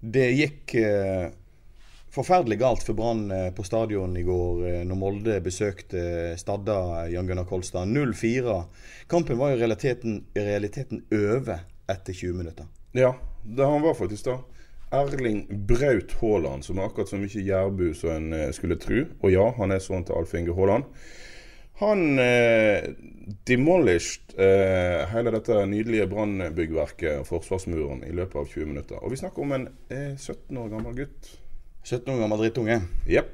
Det gikk eh, forferdelig galt for Brann eh, på stadion i går eh, når Molde besøkte Stadda Jan Gunnar Kolstad. 0-4. Kampen var i realiteten, i realiteten over etter 20 minutter. Ja, det han var faktisk da. Erling Braut Haaland, som er akkurat så mye jærbu som en skulle tro. Og ja, han er sånn til Alf Inge Haaland. Han eh, demolished eh, hele dette nydelige brannbyggverket, forsvarsmuren, i løpet av 20 minutter. Og vi snakker om en eh, 17 år gammel gutt. 17 år gammel drittunge. Jepp.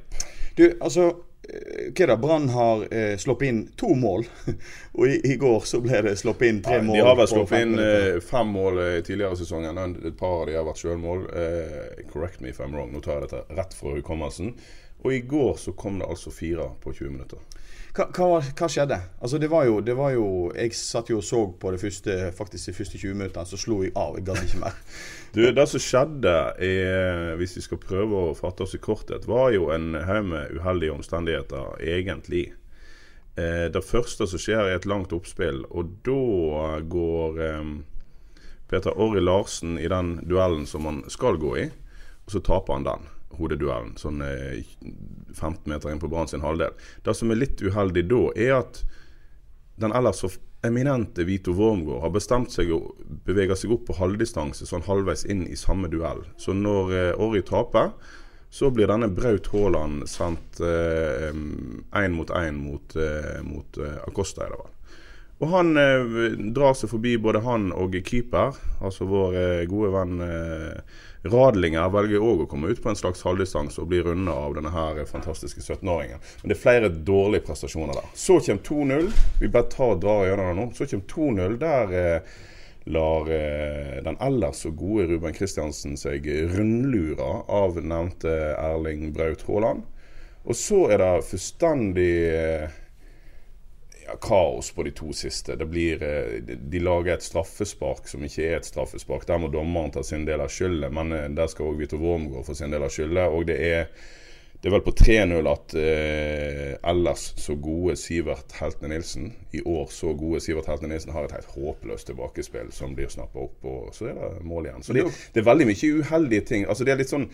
Du, altså eh, hva da? Brann har eh, sluppet inn to mål. og i, i, går så ble det sluppet inn tre ja, mål. De har vel sluppet inn eh, fem mål eh, tidligere i sesongen. Et par av de har vært sjølmål. Eh, correct me if I'm wrong. Nå tar jeg dette rett fra hukommelsen. Og i går så kom det altså fire på 20 minutter. Hva, hva, hva, skjedde? Altså det var, jo, det var, jo, Jeg satt jo og så på det første faktisk de første 20 minuttene, så slo jeg av. Jeg gadd ikke mer. du, Det som skjedde, er, hvis vi skal prøve å fatte oss i korthet, var jo en haug med uheldige omstendigheter, egentlig. Eh, det første som skjer, er et langt oppspill, og da går eh, Peter Orri Larsen i den duellen som han skal gå i, og så taper han den hodeduellen, sånn 15 meter inn på Brann sin halvdel. Det som er litt uheldig da, er at den ellers så eminente Vito Wormgård har bestemt seg å bevege seg opp på halvdistanse, sånn halvveis inn i samme duell. Så når eh, Orri taper, så blir denne Braut Haaland sendt én eh, mot én mot, eh, mot eh, Acosta. Er det vel. Og han eh, drar seg forbi både han og keeper, altså vår eh, gode venn eh, Radlinger velger òg å komme ut på en slags halvdistanse og bli runda av denne her fantastiske 17-åringen. Men det er flere dårlige prestasjoner der. Så kommer 2-0. Vi bare tar og drar gjennom det nå. Så kommer 2-0. Der eh, lar eh, den ellers så gode Ruben Kristiansen seg rundlure av nevnte Erling Braut Haaland. Og så er det fullstendig eh, ja, kaos på de to siste. Blir, eh, de lager et straffespark som ikke er et straffespark. Der må dommeren ta sin del av skylden, men eh, der skal òg Vito Wormgård få sin del av skylden. Og det er det er vel på 3-0 at eh, ellers så gode Sivert Heltene Nilsen, i år så gode Sivert Heltene Nilsen, har et helt håpløst tilbakespill som blir snappa opp, og så er det mål igjen. Så det, det, er veldig mye uheldige ting. Altså Det er litt sånn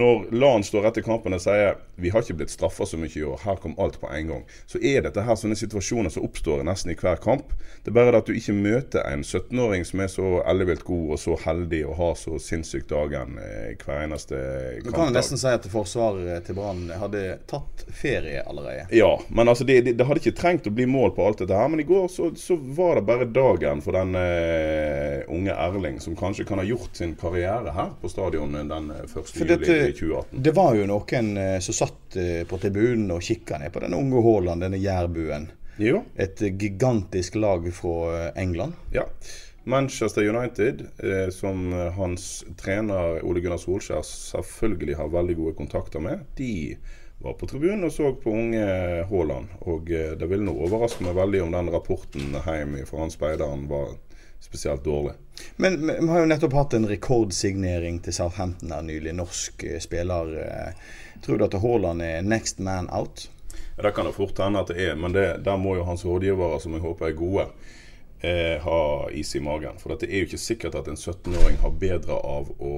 når Lan står etter kampen og sier vi har ikke blitt straffa så mye i år, her kom alt på en gang. Så er dette her sånne situasjoner som oppstår nesten i hver kamp. Det er bare det at du ikke møter en 17-åring som er så ellevilt god og så heldig og har så sinnssykt dagen eh, hver eneste kampdag. Du kan nesten si at forsvaret til Brann han hadde tatt ferie allerede. Ja, men altså det, det, det, hadde ikke trengt å bli mål på alt dette her. Men i går så, så var det bare dagen for den uh, unge Erling, som kanskje kan ha gjort sin karriere her på stadion den 1. juli dette, 2018. Det var jo noen uh, som satt uh, på tribunen og kikka ned på den unge Haaland, denne jærbuen. Jo. Et gigantisk lag fra England. Ja. Manchester United, eh, som hans trener Ole Gunnar Solskjær selvfølgelig har veldig gode kontakter med, de var på tribunen og så på unge Haaland. Og eh, det ville nå overraske meg veldig om den rapporten hjem fra han speideren var spesielt dårlig. Men vi har jo nettopp hatt en rekordsignering til Southampton her nylig. Norsk eh, spiller. Eh, tror du at Haaland er next man out? Ja, Det kan det fort hende at det er, men det, der må jo hans rådgivere, som jeg håper er gode, eh, ha is i magen. For det er jo ikke sikkert at en 17-åring har bedre av å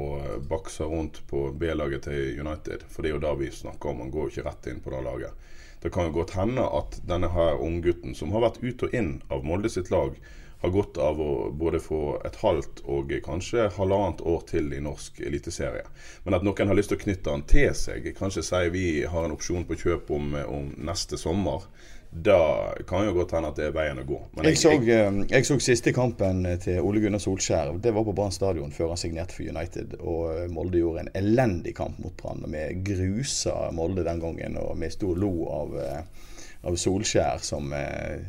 bakse rundt på B-laget til United. For det er jo det vi snakker om. Han går jo ikke rett inn på det laget. Det kan jo godt hende at denne her unggutten, som har vært ut og inn av Molde sitt lag, har godt av å både få et halvt og kanskje halvannet år til i norsk eliteserie. Men at noen har lyst til å knytte han til seg, kanskje sier vi har en opsjon på kjøp om, om neste sommer, da kan jo godt hende at det er veien å gå. Jeg, jeg, så, eh, jeg, så, siste kampen til Ole Gunnar Solskjær. Det var på Brann stadion før han signerte for United. Og eh, Molde gjorde en elendig kamp mot Brann. Vi grusa Molde den gangen, og vi sto og lo av eh, av Solskjær som eh,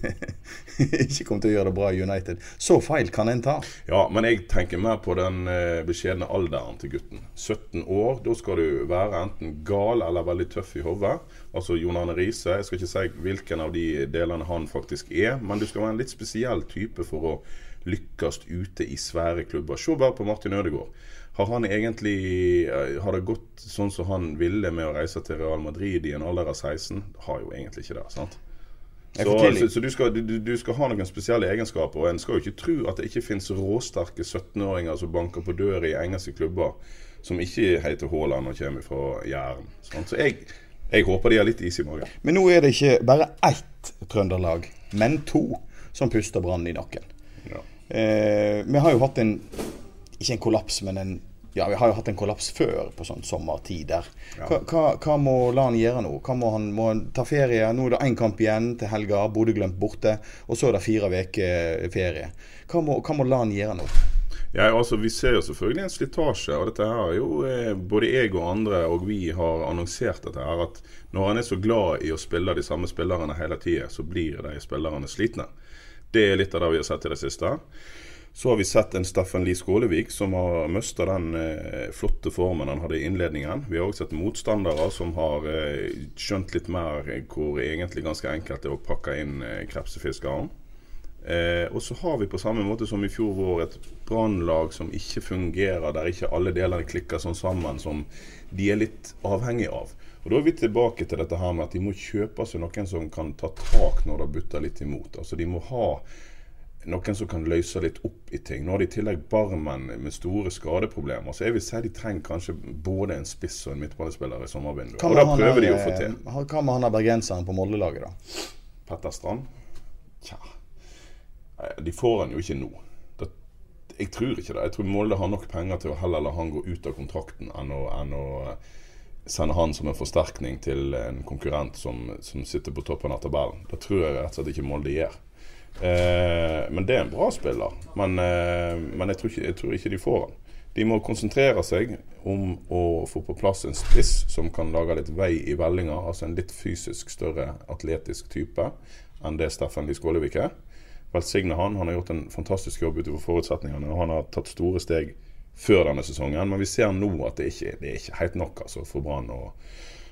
ikke kom til å gjøre det bra i United. Så feil kan en ta. Ja, men jeg tenker mer på den eh, beskjedne alderen til gutten. 17 år. Da skal du være enten gal eller veldig tøff i hodet. Altså Jon Arne Riise. Jeg skal ikke si hvilken av de delene han faktisk er, men du skal være en litt spesiell type for å lykkes ute i svære klubber. Se bare på Martin Ødegaard. Har han egentlig eh, Har det gått sånn som han ville med å reise til Real Madrid i en alder av 16? Har jo egentlig ikke det. sant? Så, så, så du, skal, du, du skal ha noen spesielle egenskaper. Og en skal jo ikke tro at det ikke finnes råsterke 17-åringer som banker på døra i engelske klubber, som ikke heter Haaland og kommer fra Jæren. sant? Så jeg, jeg håper de har litt is i magen. Men nå er det ikke bare ett trønderlag, men to som puster Brann i nakken. Ja. Eh, vi har jo hatt en Ikke en kollaps, men en ja, vi har jo hatt en kollaps før på sånn sommertid der. Hva, hva, hva må Lan gjøre nå? Hva må han, må han ta ferie? Nå er det én kamp igjen til helga. Bodø-Glimt borte. Og så er det fire uker ferie. Hva må, hva må Lan gjøre nå? Ja, altså Vi ser jo selvfølgelig en slitasje. og dette her er jo eh, Både jeg og andre og vi har annonsert dette her at når han er så glad i å spille de samme spillerne hele tida, så blir de spillerne slitne. Det er litt av det vi har sett i det siste. Så har vi sett en Steffen Lie Skålevik som har mista den eh, flotte formen han hadde i innledningen. Vi har også sett motstandere som har eh, skjønt litt mer hvor egentlig ganske enkelt det er å pakke inn eh, krepsefiskeren. Eh, og så har vi på samme måte som i fjor vår et brannlag som ikke fungerer, der ikke alle delene klikker sånn sammen som de er litt avhengig av. Og Da er vi tilbake til dette her med at de må kjøpe seg noen som kan ta tak når det butter litt imot. Altså De må ha noen som kan løse litt opp i ting. Nå har de i tillegg barmenn med store skadeproblemer. Så jeg vil si de trenger kanskje både en spiss og en midtbanespiller i sommervinduet. Og da prøver prøver de å få til. eh, Hva med han der bergenseren på Molde-laget, da? Petter Strand? Tja De får han jo ikke nå. Det, jeg tror ikke det. Jeg tror Molde har nok penger til å heller la han gå ut av kontrakten enn å, enn å sende han som en forsterkning til en konkurrent som, som sitter på toppen av tabellen. Det tror jeg rett og slett ikke Molde gjør. Eh, men det er en bra spiller. Men, eh, men jeg, tror ikke, jeg tror ikke de får han. De må konsentrere seg om å få på plass en spiss som kan lage litt vei i vellinga. Altså en litt fysisk større atletisk type enn det Steffen Lie Skålevik er. Velsigne han. Han har gjort en fantastisk jobb utover forutsetningene. Og han har tatt store steg før denne sesongen. Men vi ser nå at det ikke det er ikke helt nok altså, for Brann å,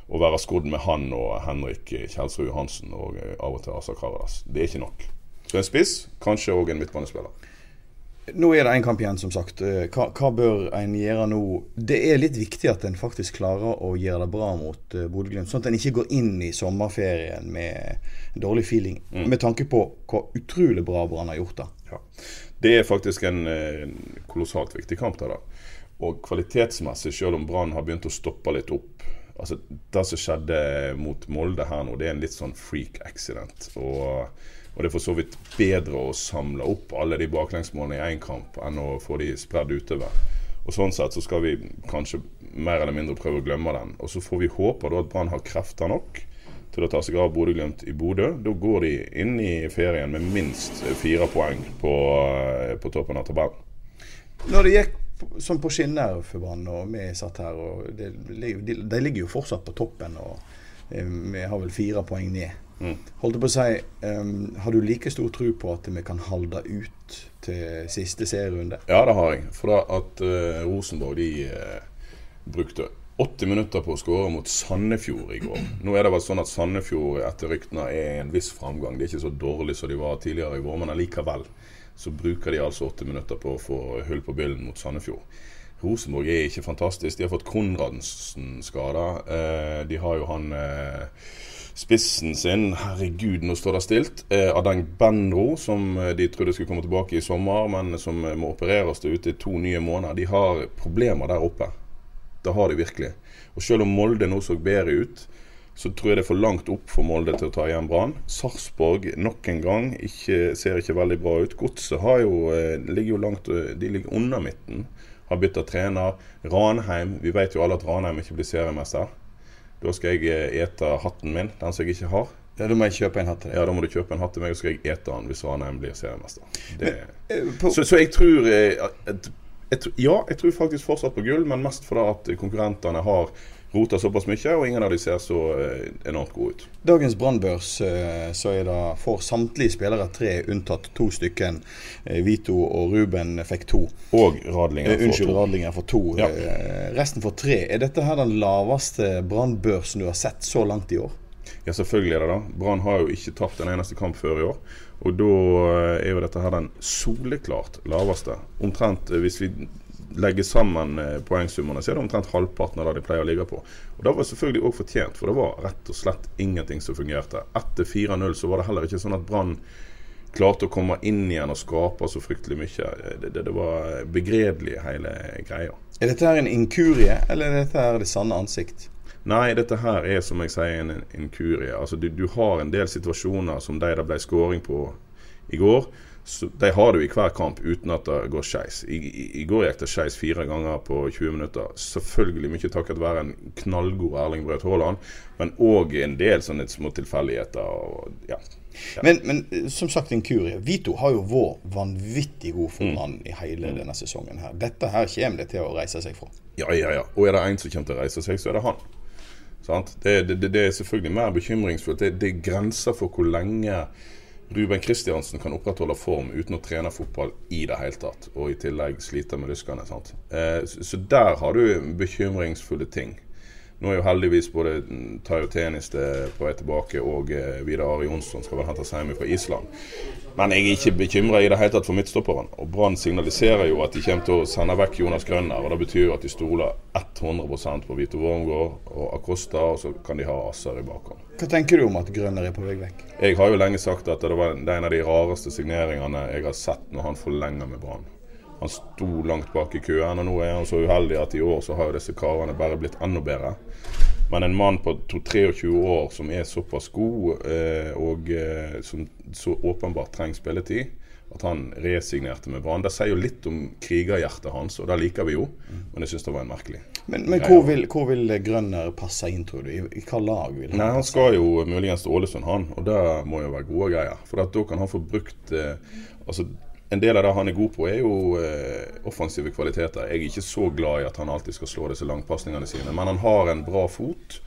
å være skodd med han og Henrik Kjelsrud Johansen og eh, av og til Asa Karadas. Det er ikke nok. Så en spiss, kanskje òg en midtbanespiller. Nå er det én kamp igjen, som sagt. Eh, Hva, hva bør en gjøre nå? Det er litt viktig at en faktisk klarer å gjøre det bra mot uh, Bodø-Glimt, sånn at en ikke går inn i sommerferien med en dårlig feeling. Med tanke på hvor utrolig bra Brann har gjort det. Ja. Det er faktisk en en kolossalt viktig kamp. Der, da. Og kvalitetsmessig, selv om Brann har begynt å stoppe litt opp altså Det som skjedde mot Molde her nå, det er en litt sånn freak accident. Og, og det er for så vidt bedre å samle opp alle de baklengsmålene i én kamp enn å få de spredd utover. Og Sånn sett så skal vi kanskje mer eller mindre prøve å glemme den. Og så får vi håpe da at Brann har krefter nok til å ta seg av Bodø-Glimt i Bodø. Da går de inn i ferien med minst fire poeng på, på toppen av tabellen. Når det gikk sånn på skinner for Brann, og vi satt her og de, de, de ligger jo fortsatt på toppen, og eh, vi har vel fire poeng ned. Mm. Holdt på å si, um, Har du like stor tro på at vi kan holde ut til siste serierunde? Ja, det har jeg. For da at uh, Rosenborg de uh, brukte 80 minutter på å skåre mot Sandefjord i går. Nå er det vel sånn at Sandefjord etter ryktene er en viss framgang. De er ikke så dårlig som de var tidligere i vår, men allikevel så bruker de altså 80 minutter på å få hull på byllen mot Sandefjord. Rosenborg er ikke fantastisk. De har fått Konradsen skada. Eh, de har jo han eh, spissen sin Herregud, nå står det stilt. av Adeng Benro, som eh, de trodde skulle komme tilbake i sommer, men som eh, må opereres til ute i to nye måneder. De har problemer der oppe. Det har de virkelig. Og selv om Molde nå så bedre ut, så tror jeg det er for langt opp for Molde til å ta igjen Brann. Sarpsborg nok en gang ikke, ser ikke veldig bra ut. Godset eh, ligger jo langt eh, De ligger under midten. Har bytta trener. Ranheim Vi vet jo alle at Ranheim ikke blir seriemester. Da skal jeg eh, ete hatten min, den som jeg ikke har. Ja, Da må jeg kjøpe en hatt til deg. Ja, Da må du kjøpe en hatt til meg, og så skal jeg ete den hvis Ranheim blir seriemester. Det, Men, På, så, så jeg tror at, at, at, Ja, jeg tror faktisk fortsatt på gull, men mest fordi at konkurrentene har rota såpass mye, og ingen av de ser så eh, enormt gode ut. dagens brannbørs eh, så er det for samtlige spillere tre, unntatt to stykken. Eh, Vito og Ruben fikk to. Og Radlinger får Unnskyld, to. Radlinger for to. Ja. Resten for tre. Er dette her den laveste brannbørsen du har sett så langt i år? Ja, selvfølgelig er det det. Brann har jo ikke tapt en eneste kamp før i år. Og da er jo dette her den soleklart laveste. Omtrent hvis vi legge sammen eh, poengsummene, så er det omtrent halvparten av det de pleier å ligge på. Og Det var selvfølgelig òg fortjent, for det var rett og slett ingenting som fungerte. Etter 4-0 så var det heller ikke sånn at Brann klarte å komme inn igjen og skape så fryktelig mye. Det, det, det var begredelig, hele greia. Er dette her en inkurie, eller er dette her det sanne ansikt? Nei, dette her er som jeg sier en inkurie. Altså, du, du har en del situasjoner som de det ble skåring på i går så de har du i hver kamp uten at det går skeis. I, i, I, går gikk det skeis fire ganger på 20 minutter. Selvfølgelig mye takket være en knallgod Erling Braut Haaland, men òg en del sånne små tilfeldigheter. Og, ja. Ja. Men, men, som sagt, en kurie. Vito har jo vært vanvittig god formann mm. i hele mm. denne sesongen. her. Dette her kommer det til å reise seg fra. Ja, ja, ja. Og er det en som kommer til å reise seg, så er det han. Det, det, det, er selvfølgelig mer bekymringsfullt. Det, det er grenser for hvor lenge Ruben Kristiansen kan opprettholde form uten å trene fotball i det hele tatt, og i tillegg slite med lyskene. Eh, så der har du bekymringsfulle ting. Nå er jo heldigvis både Tayo Teniste på vei tilbake og eh, Vidar Ari Jonsson skal vel hentes hjem fra Island. Men jeg er ikke bekymra i det hele tatt for midtstopperen. Og Brann signaliserer jo at de kommer til å sende vekk Jonas Grønner. og Det betyr jo at de stoler 100% på Vito Wormgård og Acosta, og så kan de ha Asser i bakhånd. Hva tenker du om at Grønner er på vei vekk? Jeg har jo lenge sagt at det var en av de rareste signeringene jeg har sett når han forlenger med Brann. Han sto langt bak i køen, og nå er han så uheldig at i år så har jo disse karene bare blitt enda bedre. Men en mann på 23 år som er såpass god, eh, og eh, som så åpenbart trenger spilletid, at han resignerte med Brann. Det sier jo litt om krigerhjertet hans, og det liker vi jo. Men jeg syns det var en merkelig. Men, men hvor, vil, hvor, vil, Grønner passe inn, tror du? I, i hva lag vil han Nei, Han skal jo muligens til Ålesund, han. Og det må jo være gode greier. For da kan han få brukt eh, altså en del av det han er god på, er jo eh, offensive kvaliteter. Jeg er ikke så glad i at han alltid skal slå disse langpasningene sine, men han har en bra fot.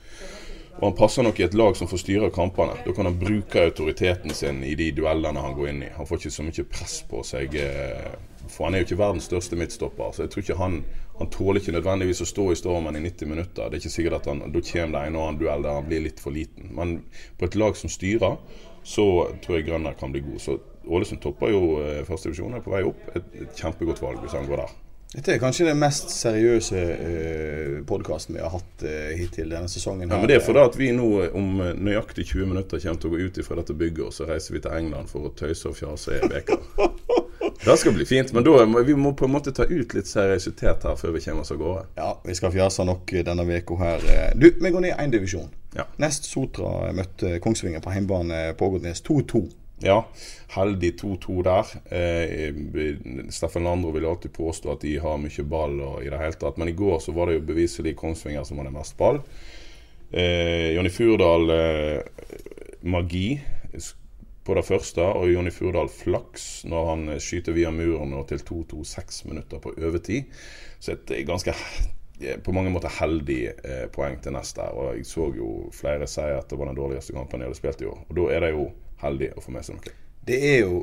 Og han passer nok i et lag som får styre kampene. Da kan han bruke autoriteten sin i de duellene han går inn i. Han får ikke så mye press på seg. Eh, for han er jo ikke verdens største midtstopper. Så jeg tror ikke han, han tåler ikke nødvendigvis å stå i stormen i 90 minutter. Det er ikke sikkert at han, Da kommer det en og annen duell der han blir litt for liten. Men på et lag som styrer, så tror jeg Grønner kan bli god. Så Ålesund topper jo første divisjon, er på vei opp. Et, et, kjempegodt valg hvis han går der. Dette er kanskje den mest seriøse eh, podkasten vi har hatt eh, hittil denne sesongen. Her. Ja, men Det er fordi at vi nå eh, om eh, nøyaktig 20 minutter kommer til å gå ut fra dette bygget, og så reiser vi til England for å tøyse og fjase i veka. Det skal bli fint, men da vi må på en måte ta ut litt seriøsitet her før vi kommer oss av gårde. Ja, vi skal fjase nok denne uka her. Du, vi går ned én divisjon. Ja. Nest Sotra møtte Kongsvinger på hjemmebane på Ågotnes 2-2. Ja, heldig 2-2 der. Eh, Steffen Landro vil alltid påstå at de har mye ball og i det hele tatt. Men i går så var det jo beviselig Kongsvinger som hadde mest ball. Eh, Jonny Furdal eh, magi på det første, og Jonny Furdal flaks når han skyter via muren og til 2-2 seks minutter på overtid. Så et ganske eh, på mange måter heldig eh, poeng til neste. Og jeg så jo flere si at det var den dårligste kampen jeg hadde spilt i år. Og da er det jo heldig å få med seg noe. Det er jo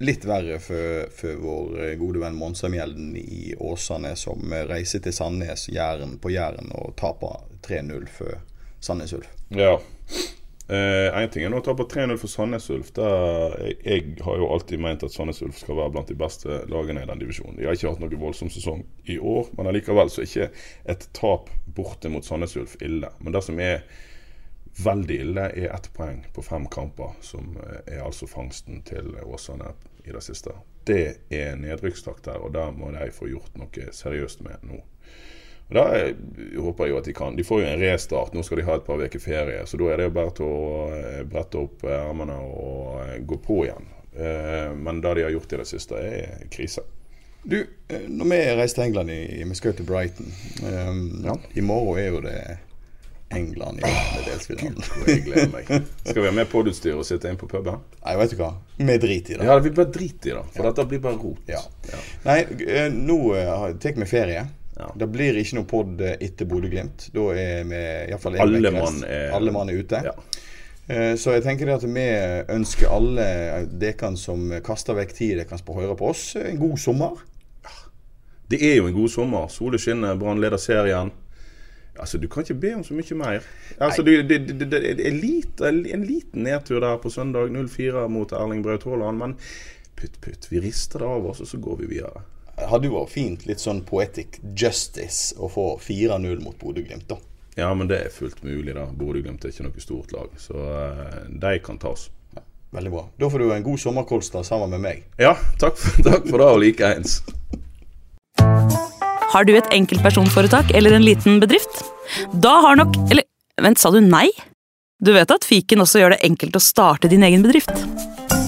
litt verre for, for vår gode venn Monsamjelden i Åsane, som reiser til Sandnes Jæren, på Jæren og taper 3-0 for Sandnes Ulf. Ja. Én eh, ting er nå å tape 3-0 for Sandnes Ulf. Jeg, jeg, har jo alltid ment at Sandnes Ulf skal være blant de beste lagene i den divisjonen. De har ikke hatt noen voldsom sesong i år, men allikevel så er ikke et tap borte mot Sandnes Ulf ille. Men det som er Veldig ille er ett poeng på fem kamper, som eh, er altså fangsten til Åsane i det siste. Det er nedrykkstakt der, og der må de få gjort noe seriøst med nå. Og Da håper jeg jo at de kan. De får jo en restart. Nå skal de ha et par uker ferie. Så da er det jo bare til å eh, brette opp ermene og eh, gå på igjen. Men det de har gjort i det siste, er krise. Du, når vi reiser til England, vi skal jo til Brighton. Um, ja. I morgen er jo det England i åttendedelsfinalen. Jeg gleder meg. Skal vi ha med podutstyr og sitte inn på puben? Nei, vet du hva. Vi driter i det. Ja, vi bare driter i det. For ja. dette blir bare rot. Ja. Ja. Nei, eh, nå tar vi ferie. Ja. Det blir ikke noe pod eh, etter Bodø-Glimt. Da er vi iallfall alle, mann er, alle mann er ute. Ja. Så jeg tenker at vi ønsker alle dere som kaster vekk tid dere kan høre på oss, en god sommer. Det er jo en god sommer. Solen skinner, Brann leder serien. Altså, Du kan ikke be om så mye mer. Altså, det, det, det, det er lite, en liten nedtur der på søndag 0-4 mot Erling Braut Haaland. Men putt, putt. Vi rister det av oss, og så går vi videre. hadde jo vært fint, litt sånn poetic justice, å få 4-0 mot Bodø-Glimt, da. Ja, men det er fullt mulig, da. Bodø-Glimt er ikke noe stort lag, så uh, de kan tas. Ja, veldig bra. Da får du en god sommerkolstad sammen med meg. Ja, takk for, takk for det, og likeens. Har du et enkeltpersonforetak eller en liten bedrift? Da har nok Eller vent, sa du nei? Du vet at fiken også gjør det enkelt å starte din egen bedrift?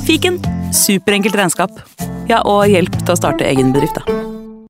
Fiken superenkelt regnskap. Ja, og hjelp til å starte egen bedrift, da.